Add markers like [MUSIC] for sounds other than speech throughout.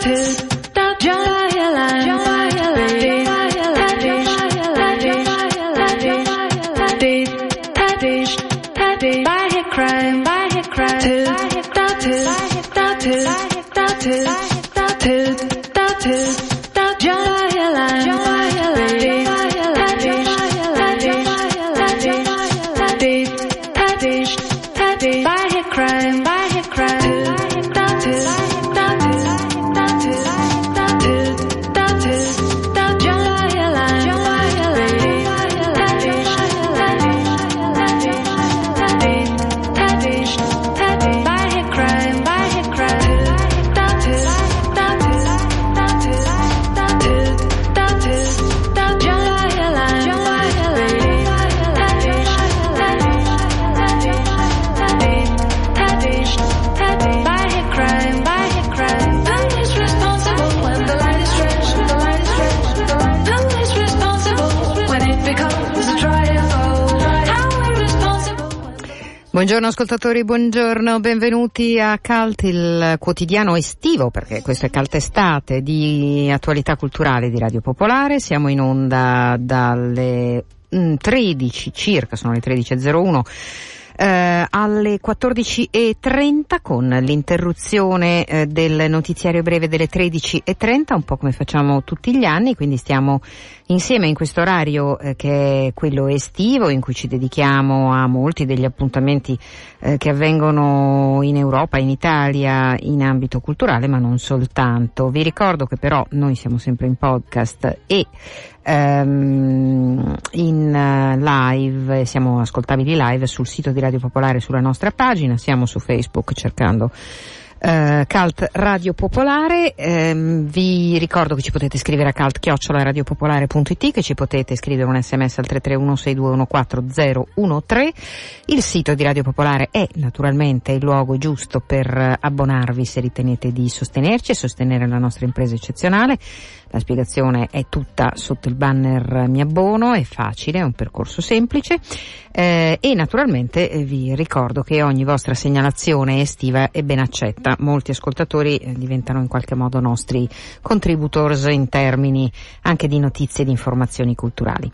protected. Buongiorno ascoltatori, buongiorno, benvenuti a Calt, il quotidiano estivo, perché questo è Calt Estate, di attualità culturale di Radio Popolare. Siamo in onda dalle 13 mm, circa, sono le 13.01 eh, alle 14.30 con l'interruzione eh, del notiziario breve delle 13.30, un po' come facciamo tutti gli anni, quindi stiamo insieme in questo orario eh, che è quello estivo in cui ci dedichiamo a molti degli appuntamenti eh, che avvengono in Europa, in Italia, in ambito culturale, ma non soltanto. Vi ricordo che però noi siamo sempre in podcast e ehm, in uh, live, siamo ascoltabili live sul sito di Radio Popolare sulla nostra pagina, siamo su Facebook cercando Uh, Cult Radio Popolare, um, vi ricordo che ci potete scrivere a cult-radiopopolare.it, che ci potete scrivere un sms al 331-6214-013. Il sito di Radio Popolare è naturalmente il luogo giusto per abbonarvi se ritenete di sostenerci e sostenere la nostra impresa eccezionale. La spiegazione è tutta sotto il banner Mi abbono, è facile, è un percorso semplice eh, e naturalmente eh, vi ricordo che ogni vostra segnalazione estiva è ben accetta. Molti ascoltatori eh, diventano in qualche modo nostri contributors in termini anche di notizie e di informazioni culturali.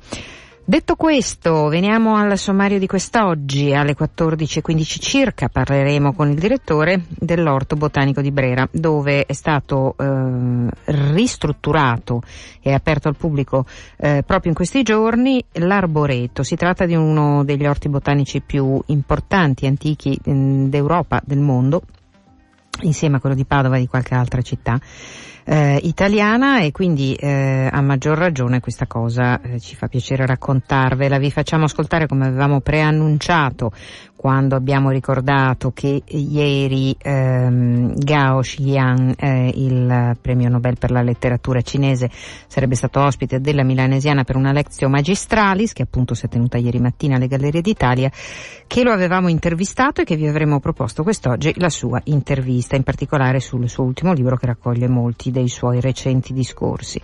Detto questo, veniamo al sommario di quest'oggi. Alle 14.15 circa parleremo con il direttore dell'Orto Botanico di Brera, dove è stato eh, ristrutturato e aperto al pubblico eh, proprio in questi giorni l'Arboreto. Si tratta di uno degli orti botanici più importanti antichi mh, d'Europa, del mondo, insieme a quello di Padova e di qualche altra città eh, italiana e quindi eh, a maggior ragione questa cosa eh, ci fa piacere raccontarvela. Vi facciamo ascoltare come avevamo preannunciato quando abbiamo ricordato che ieri ehm, Gao Xian, eh, il premio Nobel per la letteratura cinese, sarebbe stato ospite della Milanesiana per una lezione magistralis che appunto si è tenuta ieri mattina alle Gallerie d'Italia, che lo avevamo intervistato e che vi avremo proposto quest'oggi la sua intervista, in particolare sul suo ultimo libro che raccoglie molti dei suoi recenti discorsi.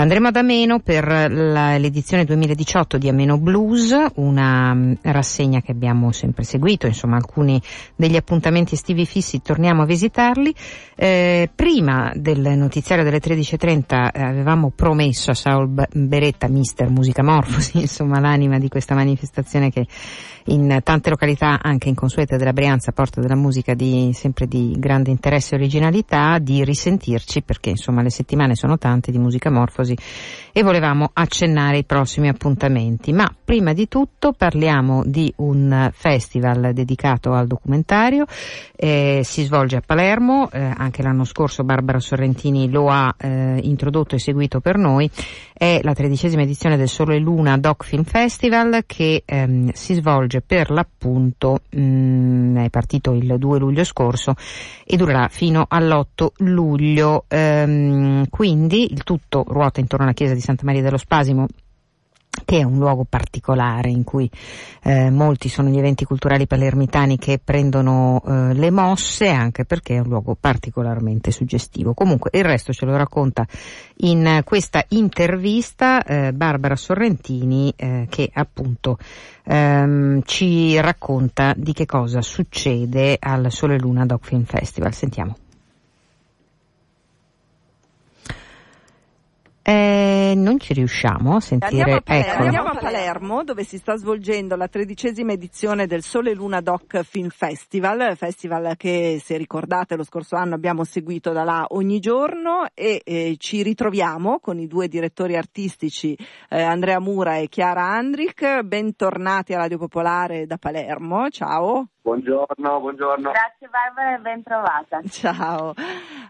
Andremo ad Ameno per l'edizione 2018 di Ameno Blues, una um, rassegna che abbiamo sempre seguito, insomma alcuni degli appuntamenti estivi fissi torniamo a visitarli. Eh, prima del notiziario delle 13.30 eh, avevamo promesso a Saul Beretta, mister Musica Morfosi, [LAUGHS] insomma l'anima di questa manifestazione che in tante località anche inconsuete della Brianza porta della musica di, sempre di grande interesse e originalità, di risentirci perché insomma le settimane sono tante di musica morfosi technology e volevamo accennare i prossimi appuntamenti. Ma prima di tutto parliamo di un festival dedicato al documentario, eh, si svolge a Palermo, eh, anche l'anno scorso Barbara Sorrentini lo ha eh, introdotto e seguito per noi, è la tredicesima edizione del Sole Luna Doc Film Festival che ehm, si svolge per l'appunto, mh, mm, è partito il 2 luglio scorso e durerà fino all'8 luglio, ehm, quindi il tutto ruota intorno alla chiesa di Santa Maria dello Spasimo che è un luogo particolare in cui eh, molti sono gli eventi culturali palermitani che prendono eh, le mosse, anche perché è un luogo particolarmente suggestivo. Comunque il resto ce lo racconta in questa intervista eh, Barbara Sorrentini eh, che appunto ehm, ci racconta di che cosa succede al Sole Luna Doc Film Festival. Sentiamo. Non ci riusciamo a sentire. Andiamo a, Palermo, andiamo a Palermo dove si sta svolgendo la tredicesima edizione del Sole Luna Doc Film Festival, festival che se ricordate lo scorso anno abbiamo seguito da là ogni giorno e eh, ci ritroviamo con i due direttori artistici eh, Andrea Mura e Chiara Andrich. Bentornati a Radio Popolare da Palermo. Ciao. Buongiorno, buongiorno. Grazie Barbara e ben trovata. [LAUGHS] Ciao.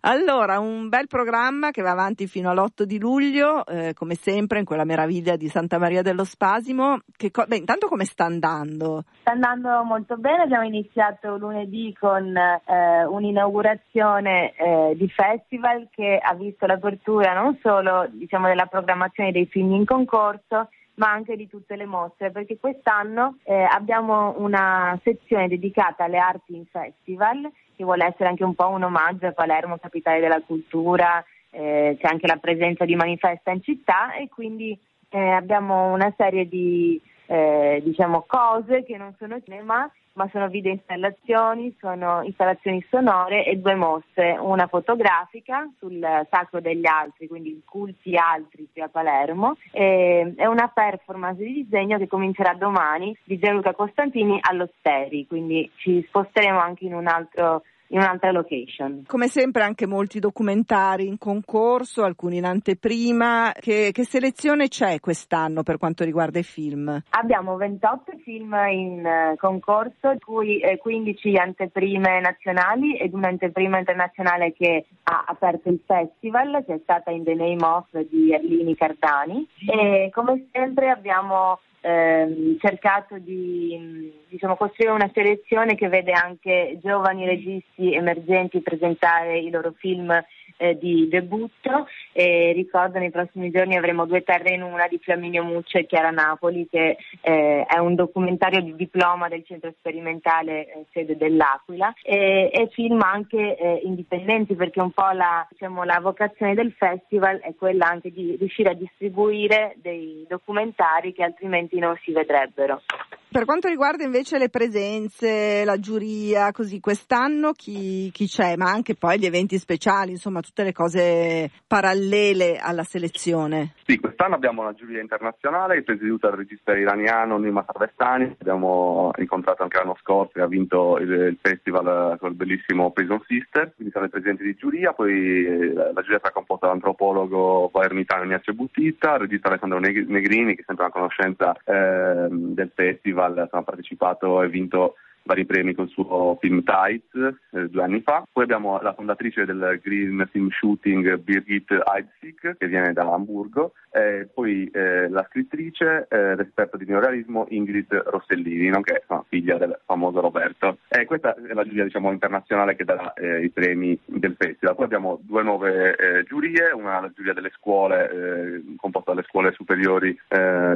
Allora, un bel programma che va avanti fino all'8 di luglio, eh, come sempre in quella meraviglia di Santa Maria dello Spasimo. Che co- beh, intanto come sta andando? Sta andando molto bene, abbiamo iniziato lunedì con eh, un'inaugurazione eh, di festival che ha visto l'apertura non solo diciamo, della programmazione dei film in concorso, ma anche di tutte le mostre, perché quest'anno eh, abbiamo una sezione dedicata alle arti in festival, che vuole essere anche un po' un omaggio a Palermo, capitale della cultura, eh, c'è anche la presenza di manifesta in città e quindi eh, abbiamo una serie di eh, diciamo, cose che non sono cinema ma sono video installazioni, sono installazioni sonore e due mostre, una fotografica sul Sacro degli Altri, quindi culti altri qui a Palermo, e, e una performance di disegno che comincerà domani di Gianluca Costantini all'Osteri, quindi ci sposteremo anche in un altro in un'altra location. Come sempre anche molti documentari in concorso, alcuni in anteprima. Che, che selezione c'è quest'anno per quanto riguarda i film? Abbiamo 28 film in uh, concorso, di cui eh, 15 anteprime nazionali ed un'anteprima internazionale che ha aperto il festival, che è stata in The Name of di Erlini Cardani. E come sempre abbiamo ehm, cercato di diciamo, costruire una selezione che vede anche giovani registi emergenti presentare i loro film eh, di debutto e ricordo nei prossimi giorni avremo Due terre in una di Flaminio Muccio e Chiara Napoli che eh, è un documentario di diploma del centro sperimentale eh, sede dell'Aquila e, e film anche eh, indipendenti perché un po' la, diciamo, la vocazione del festival è quella anche di riuscire a distribuire dei documentari che altrimenti non si vedrebbero. Per quanto riguarda invece le presenze, la giuria, così quest'anno chi, chi, c'è, ma anche poi gli eventi speciali, insomma tutte le cose parallele alla selezione? Sì, quest'anno abbiamo una giuria internazionale presieduta dal regista iraniano Nima Sarvestani, abbiamo incontrato anche l'anno scorso e ha vinto il, il festival con il bellissimo Prison Sister, quindi sono i presidenti di giuria, poi eh, la giuria sarà composta dall'antropologo palermitano Ignazio Buttitta, il regista Alessandro Negrini che è sempre una conoscenza eh, del festival, ha partecipato e vinto vari premi col suo film Tights eh, due anni fa. Poi abbiamo la fondatrice del Green Film Shooting Birgit Heidsieck che viene da Hamburgo, e poi eh, la scrittrice, eh, l'esperto di neorealismo Ingrid Rossellini, nonché insomma, figlia del famoso Roberto. E questa è la giuria diciamo, internazionale che darà eh, i premi del festival. Poi abbiamo due nuove eh, giurie, una la giuria delle scuole, eh, composta dalle scuole superiori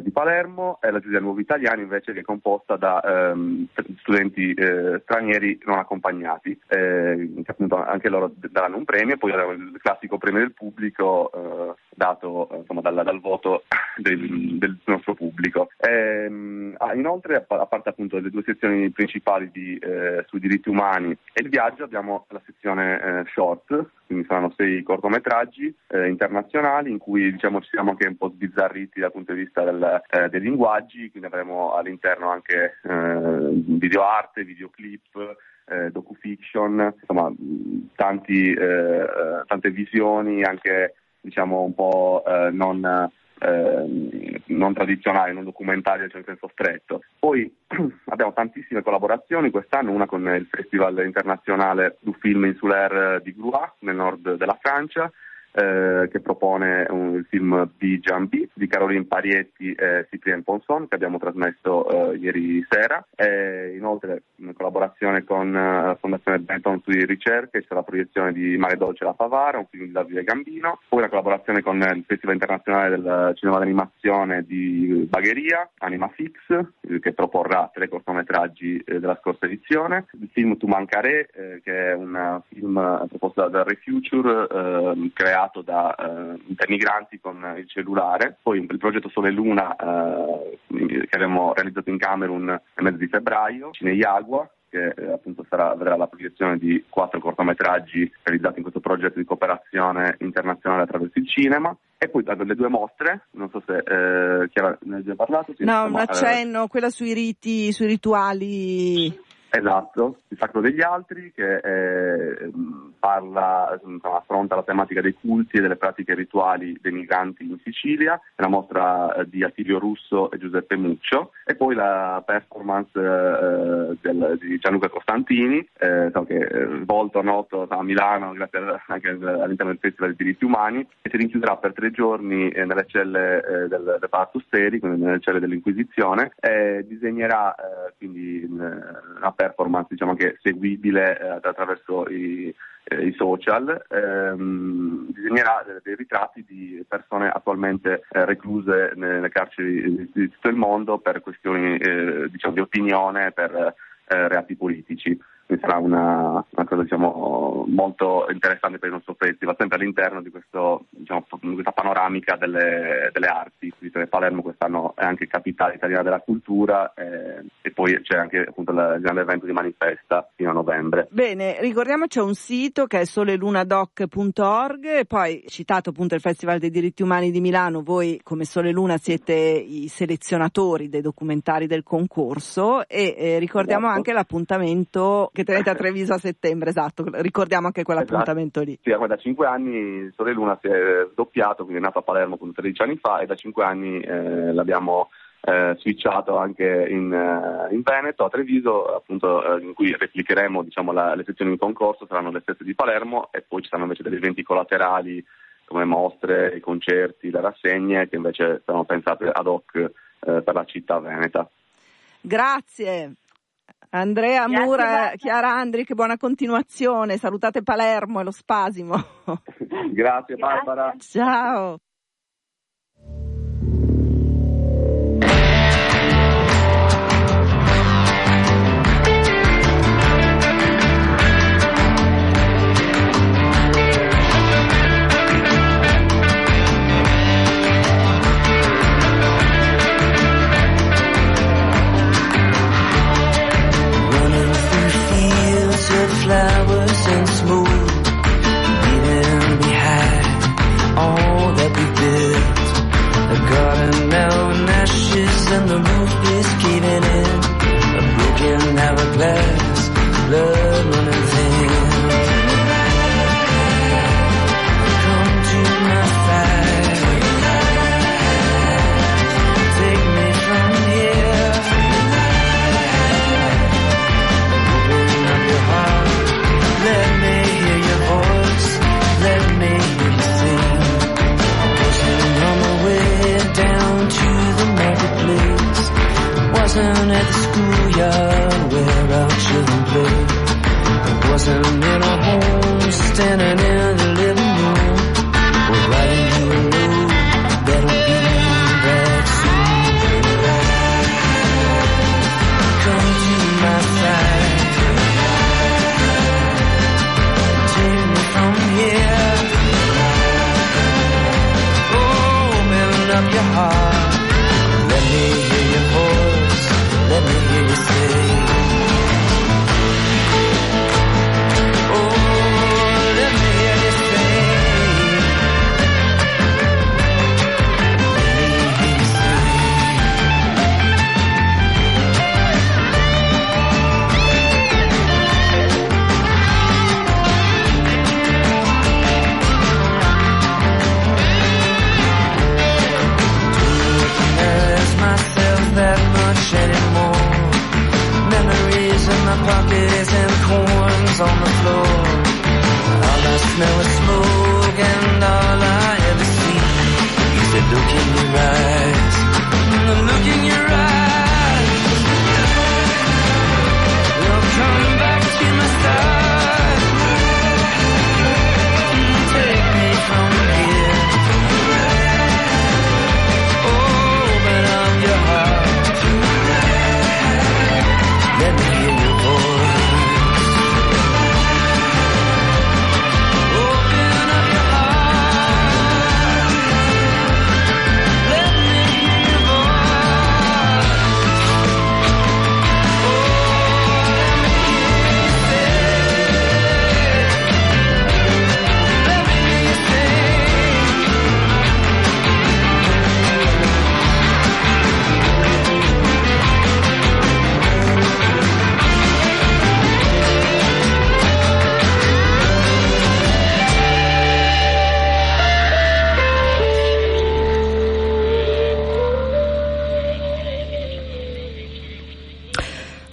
di Palermo, e la giuria Nuovi Italiani invece che è composta da ehm, studenti studenti eh, stranieri non accompagnati, eh, che appunto anche loro daranno un premio, poi il classico premio del pubblico eh, dato insomma, dal, dal, voto del, del, nostro pubblico. Ehm, ah, inoltre, a parte appunto le due sezioni principali di, eh, sui diritti umani e il viaggio, abbiamo la sezione eh, short, quindi saranno sei cortometraggi eh, internazionali in cui diciamo, ci siamo anche un po' sbizzarriti dal punto di vista del, eh, dei linguaggi, quindi avremo all'interno anche eh, video arte, videoclip, eh, docufiction, insomma tanti, eh, tante visioni anche diciamo un po' non eh, non tradizionali, non documentari cioè in senso stretto. Poi [CLEARS THROAT] abbiamo tantissime collaborazioni quest'anno, una con il Festival internazionale du film insulaire di Groix nel nord della Francia, eh, che propone un, il film B. Jambi di Caroline Parietti e Cyprien Ponson che abbiamo trasmesso eh, ieri sera. E inoltre in collaborazione con eh, la Fondazione Benton sui ricerche c'è la proiezione di Mare Dolce la Favara, un film di Davide Gambino, poi una collaborazione con il Festival internazionale del cinema d'animazione di Bagheria, Anima Fix, eh, che proporrà tre cortometraggi eh, della scorsa edizione, il film Tu Mancare, eh, che è un film proposto da Refuture, creato creato da eh, intermigranti con il cellulare, poi il progetto Sole Luna eh, che abbiamo realizzato in Camerun nel mese di febbraio, Cineiagua, che eh, appunto sarà, avrà la proiezione di quattro cortometraggi realizzati in questo progetto di cooperazione internazionale attraverso il cinema E poi le due mostre, non so se eh, Chiara ne ha già parlato. Sì, no, un accenno, eh, quella sui riti, sui rituali Esatto, il sacro degli altri che eh, parla, insomma, affronta la tematica dei culti e delle pratiche rituali dei migranti in Sicilia, è una mostra eh, di Attilio Russo e Giuseppe Muccio e poi la performance eh, del, di Gianluca Costantini, eh, che è volto noto a Milano grazie anche all'interno del Festival dei diritti umani e si rinchiuderà per tre giorni eh, nelle celle eh, del reparto Steri, quindi nelle celle dell'Inquisizione e disegnerà quindi una performance diciamo che seguibile eh, attraverso i, eh, i social, ehm, disegnerà dei ritratti di persone attualmente eh, recluse nelle carceri di tutto il mondo per questioni eh, diciamo, di opinione, per eh, reati politici sarà una, una cosa diciamo, molto interessante per il nostro festival, sempre all'interno di questo, diciamo, questa panoramica delle, delle arti. Palermo quest'anno è anche capitale italiana della cultura eh, e poi c'è anche appunto il grande evento di Manifesta fino a novembre. Bene, ricordiamo c'è un sito che è solelunadoc.org e poi citato appunto il Festival dei diritti umani di Milano, voi come Sole Luna siete i selezionatori dei documentari del concorso e eh, ricordiamo esatto. anche l'appuntamento che che tenete a Treviso a settembre, esatto, ricordiamo anche quell'appuntamento esatto. lì. Sì, da cinque anni Sole Luna si è doppiato, quindi è nato a Palermo 13 anni fa e da cinque anni eh, l'abbiamo eh, switchato anche in, uh, in, Veneto, a Treviso, appunto, eh, in cui replicheremo diciamo, la, le sezioni in concorso, saranno le stesse di Palermo e poi ci saranno invece degli eventi collaterali come mostre, i concerti, le rassegne che invece sono pensate ad hoc eh, per la città veneta. Grazie. Andrea Grazie Mura, Chiara Andric, buona continuazione. Salutate Palermo e lo spasimo. [LAUGHS] Grazie Barbara. Ciao.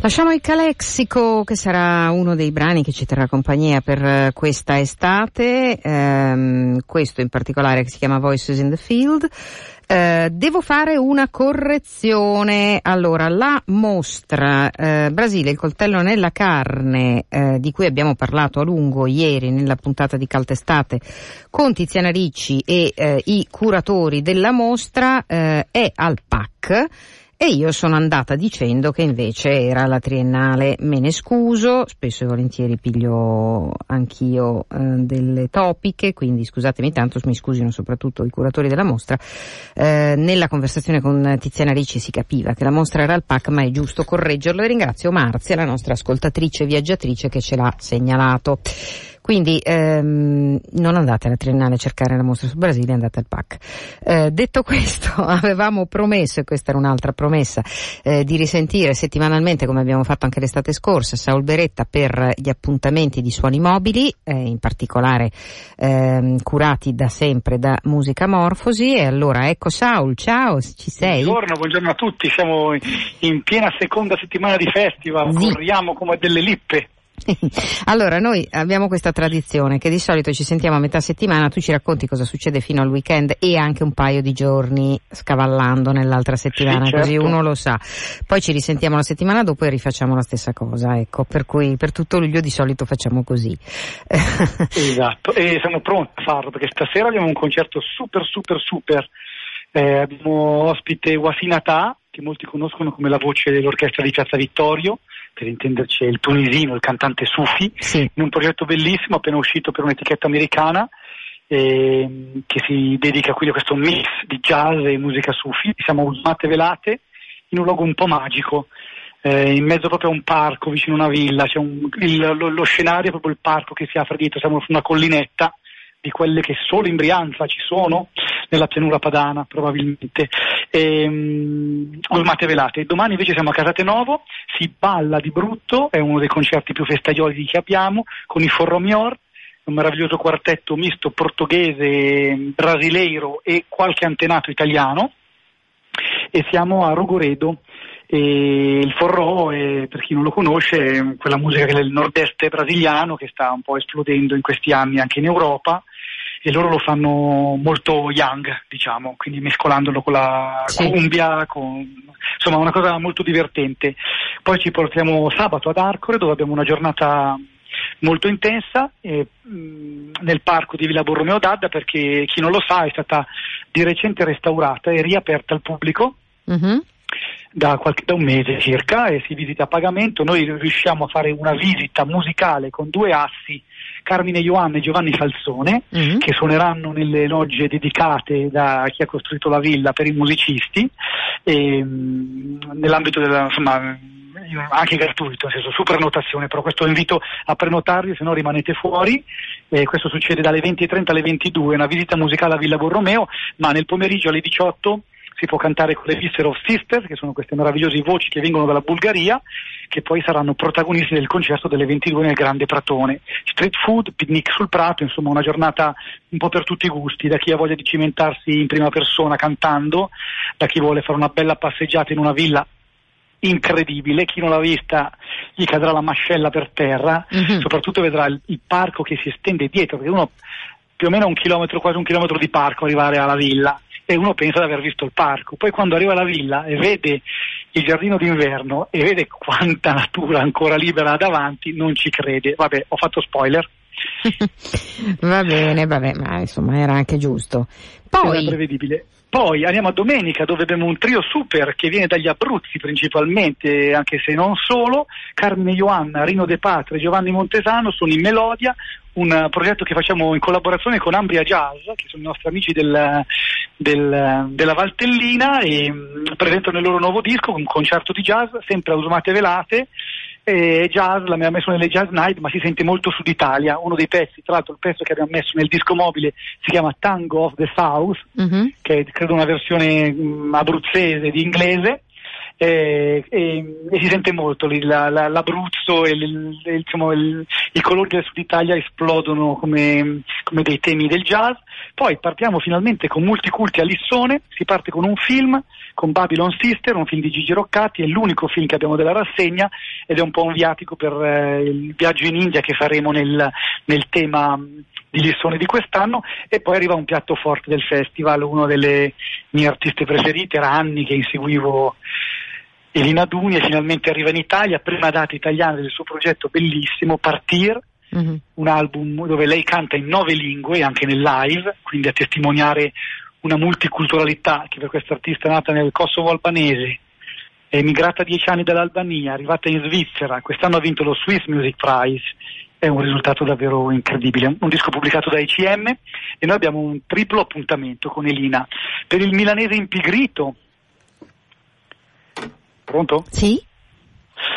Lasciamo il Calexico che sarà uno dei brani che ci terrà compagnia per eh, questa estate, ehm, questo in particolare che si chiama Voices in the Field. Eh, devo fare una correzione. Allora, la mostra eh, Brasile, il coltello nella carne, eh, di cui abbiamo parlato a lungo ieri nella puntata di Caltestate con Tiziana Ricci e eh, i curatori della mostra, eh, è al PAC e io sono andata dicendo che invece era la triennale, me ne scuso, spesso e volentieri piglio anch'io eh, delle topiche, quindi scusatemi tanto, mi scusino soprattutto i curatori della mostra. Eh, nella conversazione con Tiziana Ricci si capiva che la mostra era al PAC, ma è giusto correggerlo e ringrazio Marzia, la nostra ascoltatrice viaggiatrice che ce l'ha segnalato. Quindi ehm, non andate alla Triennale a cercare la mostra sul Brasile, andate al PAC. Eh, detto questo, [LAUGHS] avevamo promesso, e questa era un'altra promessa, eh, di risentire settimanalmente, come abbiamo fatto anche l'estate scorsa, Saul Beretta per gli appuntamenti di suoni mobili, eh, in particolare ehm, curati da sempre da Musica Morfosi. E allora ecco Saul, ciao, ci sei? Buongiorno, buongiorno a tutti, siamo in piena seconda settimana di festival, sì. corriamo come delle lippe. [LAUGHS] allora, noi abbiamo questa tradizione che di solito ci sentiamo a metà settimana, tu ci racconti cosa succede fino al weekend e anche un paio di giorni scavallando nell'altra settimana, sì, certo. così uno lo sa. Poi ci risentiamo la settimana dopo e rifacciamo la stessa cosa, ecco, per cui per tutto luglio di solito facciamo così. [LAUGHS] esatto, e siamo pronti a farlo perché stasera abbiamo un concerto super super super. Eh, abbiamo ospite Wafinata, che molti conoscono come la voce dell'orchestra di Piazza Vittorio, per intenderci il tunisino, il cantante Sufi, sì. in un progetto bellissimo appena uscito per un'etichetta americana eh, che si dedica quindi a questo mix di jazz e musica Sufi. Siamo usate velate in un luogo un po' magico, eh, in mezzo proprio a un parco vicino a una villa, c'è un, il, lo, lo, scenario è proprio il parco che si apre dietro, siamo su una collinetta di quelle che solo in Brianza ci sono, nella pianura padana probabilmente, e, um, ormate velate. Domani invece siamo a Casate Novo, si balla di brutto, è uno dei concerti più festaiosi che abbiamo, con i Forromior, un meraviglioso quartetto misto portoghese, brasileiro e qualche antenato italiano, e siamo a Rogoredo, e il forró, è, per chi non lo conosce, è quella musica del nord-est brasiliano che sta un po' esplodendo in questi anni anche in Europa e loro lo fanno molto young, diciamo, quindi mescolandolo con la sì. cumbia, con, insomma una cosa molto divertente. Poi ci portiamo sabato ad Arcore dove abbiamo una giornata molto intensa eh, nel parco di Villa Borromeo d'Adda perché chi non lo sa è stata di recente restaurata e riaperta al pubblico. Mm-hmm da, qualche, da un mese circa e si visita a pagamento. Noi riusciamo a fare una visita musicale con due assi, Carmine Ioanna e Giovanni Falsone, mm-hmm. che suoneranno nelle logge dedicate da chi ha costruito la villa per i musicisti, e, nell'ambito della, insomma, anche gratuito, nel senso su prenotazione, però questo invito a prenotarvi, se no rimanete fuori. Eh, questo succede dalle 20.30 alle 22, una visita musicale a Villa Borromeo, ma nel pomeriggio alle 18 si può cantare con le Visser of Sisters, che sono queste meravigliose voci che vengono dalla Bulgaria, che poi saranno protagonisti del concerto delle 22 nel Grande Pratone. Street food, picnic sul prato, insomma una giornata un po' per tutti i gusti, da chi ha voglia di cimentarsi in prima persona cantando, da chi vuole fare una bella passeggiata in una villa incredibile, chi non l'ha vista gli cadrà la mascella per terra, mm-hmm. soprattutto vedrà il, il, parco che si estende dietro, perché uno più o meno un chilometro, quasi un chilometro di parco arrivare alla villa e uno pensa di aver visto il parco. Poi quando arriva alla villa e vede il giardino d'inverno e vede quanta natura ancora libera davanti, non ci crede. Vabbè, ho fatto spoiler. [LAUGHS] va bene, vabbè, ma insomma era anche giusto. Poi... Era prevedibile. Poi andiamo a domenica dove abbiamo un trio super che viene dagli Abruzzi principalmente, anche se non solo, Carmine Ioanna, Rino De Patria e Giovanni Montesano sono in Melodia, un progetto che facciamo in collaborazione con Ambria Jazz, che sono i nostri amici del, del, della Valtellina e mm, presentano il loro nuovo disco, un concerto di jazz, sempre a usumate velate, e jazz, l'abbiamo messo nelle jazz night, ma si sente molto Sud Italia. Uno dei pezzi, tra l'altro il pezzo che abbiamo messo nel disco mobile si chiama Tango of the South, mm-hmm. che è credo una versione mh, abruzzese di inglese e, e, e, si sente molto lì, la, la, l'Abruzzo e il, il, diciamo, il, i colori del Sud Italia esplodono come, come, dei temi del jazz. Poi partiamo finalmente con Multiculti a Lissone, si parte con un film, con Babylon Sister, un film di Gigi Roccati, è l'unico film che abbiamo della rassegna ed è un po' un viatico per eh, il viaggio in India che faremo nel, nel tema di Lissone di quest'anno e poi arriva un piatto forte del festival, uno delle mie artiste preferite, era anni che inseguivo Elina Duni finalmente arriva in Italia, prima data italiana del suo progetto bellissimo, Partir, mm-hmm. un album dove lei canta in nove lingue, anche nel live, quindi a testimoniare una multiculturalità che per questa artista nata nel Kosovo albanese, è emigrata dieci anni dall'Albania, arrivata in Svizzera, quest'anno ha vinto lo Swiss Music Prize, è un risultato davvero incredibile. Un disco pubblicato da ICM e noi abbiamo un triplo appuntamento con Elina. Per il milanese impigrito, Pronto? Sì.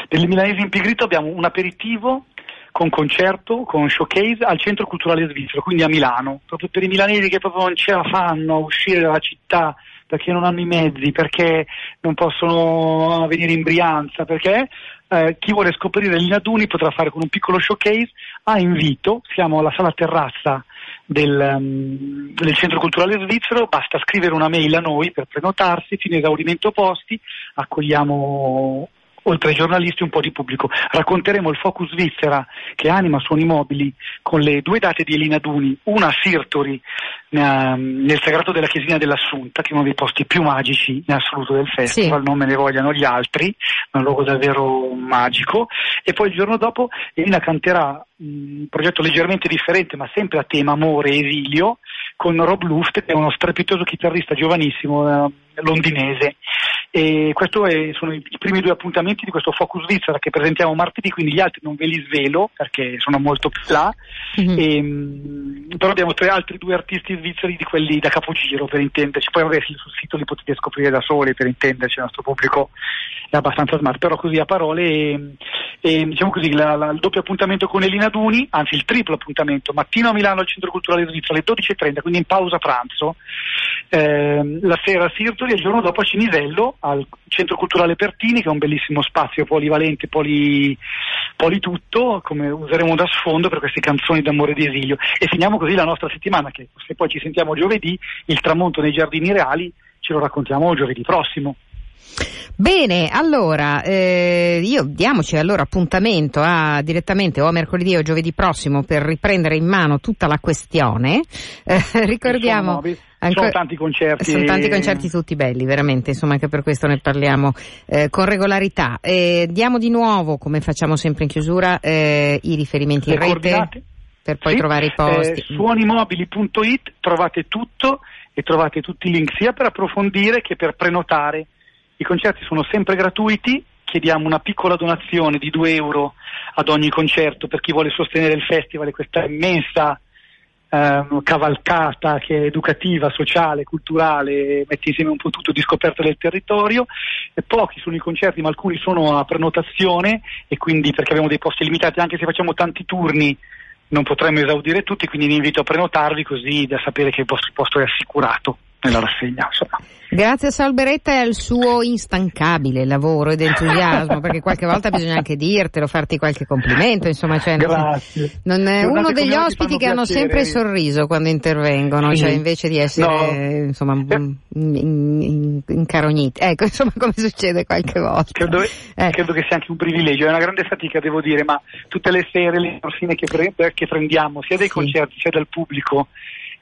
Il milanese impigrito abbiamo un aperitivo con concerto, con showcase al Centro Culturale Svizzero, quindi a Milano, proprio per i milanesi che proprio non ce la fanno a uscire dalla città perché non hanno i mezzi, perché non possono venire in Brianza, perché eh, chi vuole scoprire gli Naduni potrà fare con un piccolo showcase a invito, siamo alla sala terrazza del, um, del, Centro Culturale Svizzero, basta scrivere una mail a noi per prenotarsi, fino esaurimento posti, accogliamo oltre ai giornalisti un po' di pubblico. Racconteremo il Focus Svizzera che anima suoni mobili con le due date di Elina Duni, una a Sirtori nel sagrato della chiesina dell'Assunta, che è uno dei posti più magici in assoluto del festival, sì. non me ne vogliano gli altri, è un luogo davvero magico. E poi il giorno dopo Elina canterà un progetto leggermente differente, ma sempre a tema amore e esilio, con Rob Luft, che è uno strepitoso chitarrista giovanissimo eh, londinese. E questi sono i, primi due appuntamenti di questo Focus Svizzera che presentiamo martedì, quindi gli altri non ve li svelo perché sono molto più là. Mm-hmm. E, mh, però abbiamo tre altri due artisti svizzeri di quelli da capogiro per intenderci. Poi vabbè sul sito li potete scoprire da soli per intenderci, il nostro pubblico è abbastanza smart, però così a parole e, e diciamo così la, la, il doppio appuntamento con Elina Duni, anzi il triplo appuntamento, mattino a Milano al Centro Culturale Svizzero alle 12.30, quindi in pausa pranzo, eh, la sera a Sirtori e il giorno dopo a Cinisello al Centro Culturale Pertini che è un bellissimo spazio polivalente, poli, politutto, come useremo da sfondo per queste canzoni d'amore e di esilio e finiamo così la nostra settimana che se poi ci sentiamo giovedì, il tramonto nei giardini reali ce lo raccontiamo giovedì prossimo. Bene, allora eh, io diamoci allora appuntamento a, direttamente o a mercoledì o giovedì prossimo per riprendere in mano tutta la questione. Eh, [LAUGHS] ricordiamo. Sono, ancora, sono tanti concerti. Sono tanti concerti tutti belli, veramente, insomma anche per questo ne parliamo eh, con regolarità. diamo di nuovo, come facciamo sempre in chiusura, eh, i riferimenti Le in rete. Per poi sì, trovare i posti. Eh, suonimobili.it trovate tutto e trovate tutti i link sia per approfondire che per prenotare i concerti sono sempre gratuiti, chiediamo una piccola donazione di 2 euro ad ogni concerto per chi vuole sostenere il festival e questa immensa eh, cavalcata che è educativa, sociale, culturale, mette insieme un po' tutto di scoperta del territorio. E pochi sono i concerti, ma alcuni sono a prenotazione e quindi perché abbiamo dei posti limitati, anche se facciamo tanti turni non potremmo esaudire tutti, quindi vi invito a prenotarvi così da sapere che il vostro posto è assicurato nella rassegna. Insomma. Grazie a Salberetta e al suo instancabile lavoro ed entusiasmo, perché qualche volta bisogna anche dirtelo, farti qualche complimento, insomma, cioè, Grazie. Non è uno degli ospiti che hanno sempre sorriso quando intervengono, cioè invece di essere no. insomma in, in, incarogniti. Ecco, [LAUGHS] insomma, come succede qualche volta. Credo, eh. credo, che sia anche un privilegio, è una grande fatica, devo dire, ma tutte le sere, le morfine che, pre- che prendiamo, sia dai sì. concerti sia dal pubblico,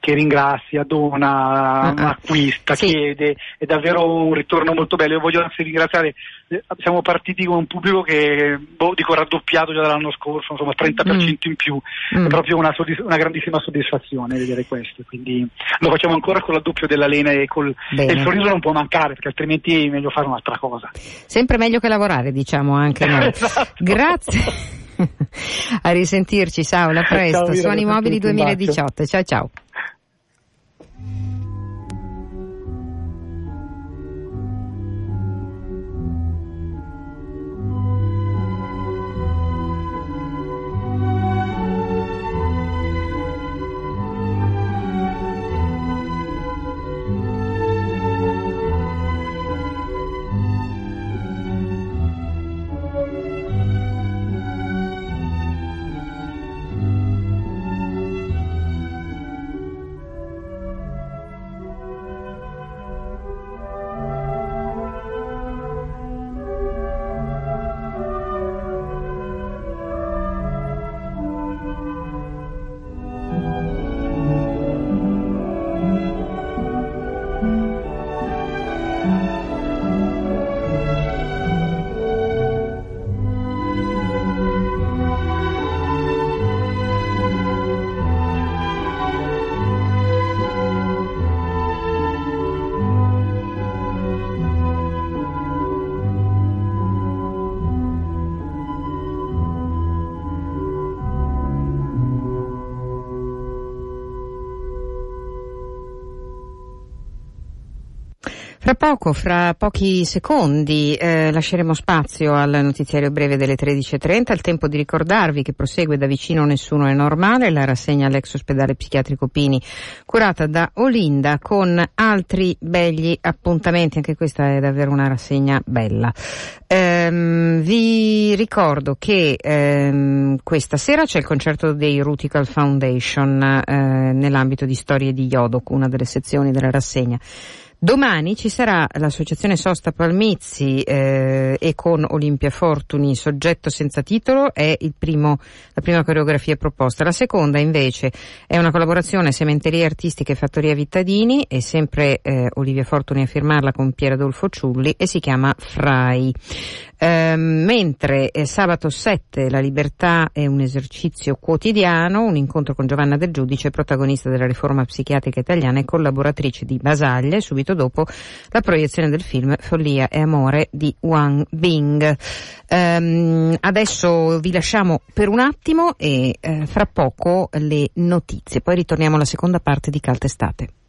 che ringrazia, dona, uh-huh. acquista, sì. chiede, è davvero un ritorno molto bello. Io voglio anzi ringraziare, eh, siamo partiti con un pubblico che, boh, dico raddoppiato già dall'anno scorso, insomma 30% mm. in più, mm. è proprio una, soddisf- una, grandissima soddisfazione vedere questo, quindi lo facciamo ancora con l'addoppio della Lena e, col, e il sorriso non può mancare perché altrimenti è meglio fare un'altra cosa. Sempre meglio che lavorare, diciamo anche noi. [LAUGHS] esatto. Grazie. [LAUGHS] a risentirci, Saula, presto. Ciao, Suoni Mobili 2018. Ciao ciao. Fra poco, fra pochi secondi, eh, lasceremo spazio al notiziario breve delle 13.30, il tempo di ricordarvi che prosegue da vicino Nessuno è normale, la rassegna all'ex ospedale psichiatrico Pini, curata da Olinda, con altri begli appuntamenti, anche questa è davvero una rassegna bella. Ehm, vi ricordo che ehm, questa sera c'è il concerto dei Rutical Foundation eh, nell'ambito di Storie di Yodok, una delle sezioni della rassegna. Domani ci sarà l'associazione Sosta Palmizzi eh, e con Olimpia Fortuni, soggetto senza titolo, è primo, la prima coreografia proposta. La seconda invece è una collaborazione Sementerie Artistiche e Fattoria Vittadini, è sempre eh, Olivia Fortuni a firmarla con Pier Adolfo Ciulli e si chiama Frai. Eh, mentre eh, sabato 7 la libertà è un esercizio quotidiano, un incontro con Giovanna Del Giudice, protagonista della riforma psichiatrica italiana e collaboratrice di Basaglia, subito dopo la proiezione del film Follia e Amore di Wang Bing. Um, adesso vi lasciamo per un attimo e eh, fra poco le notizie, poi ritorniamo alla seconda parte di Caltestate.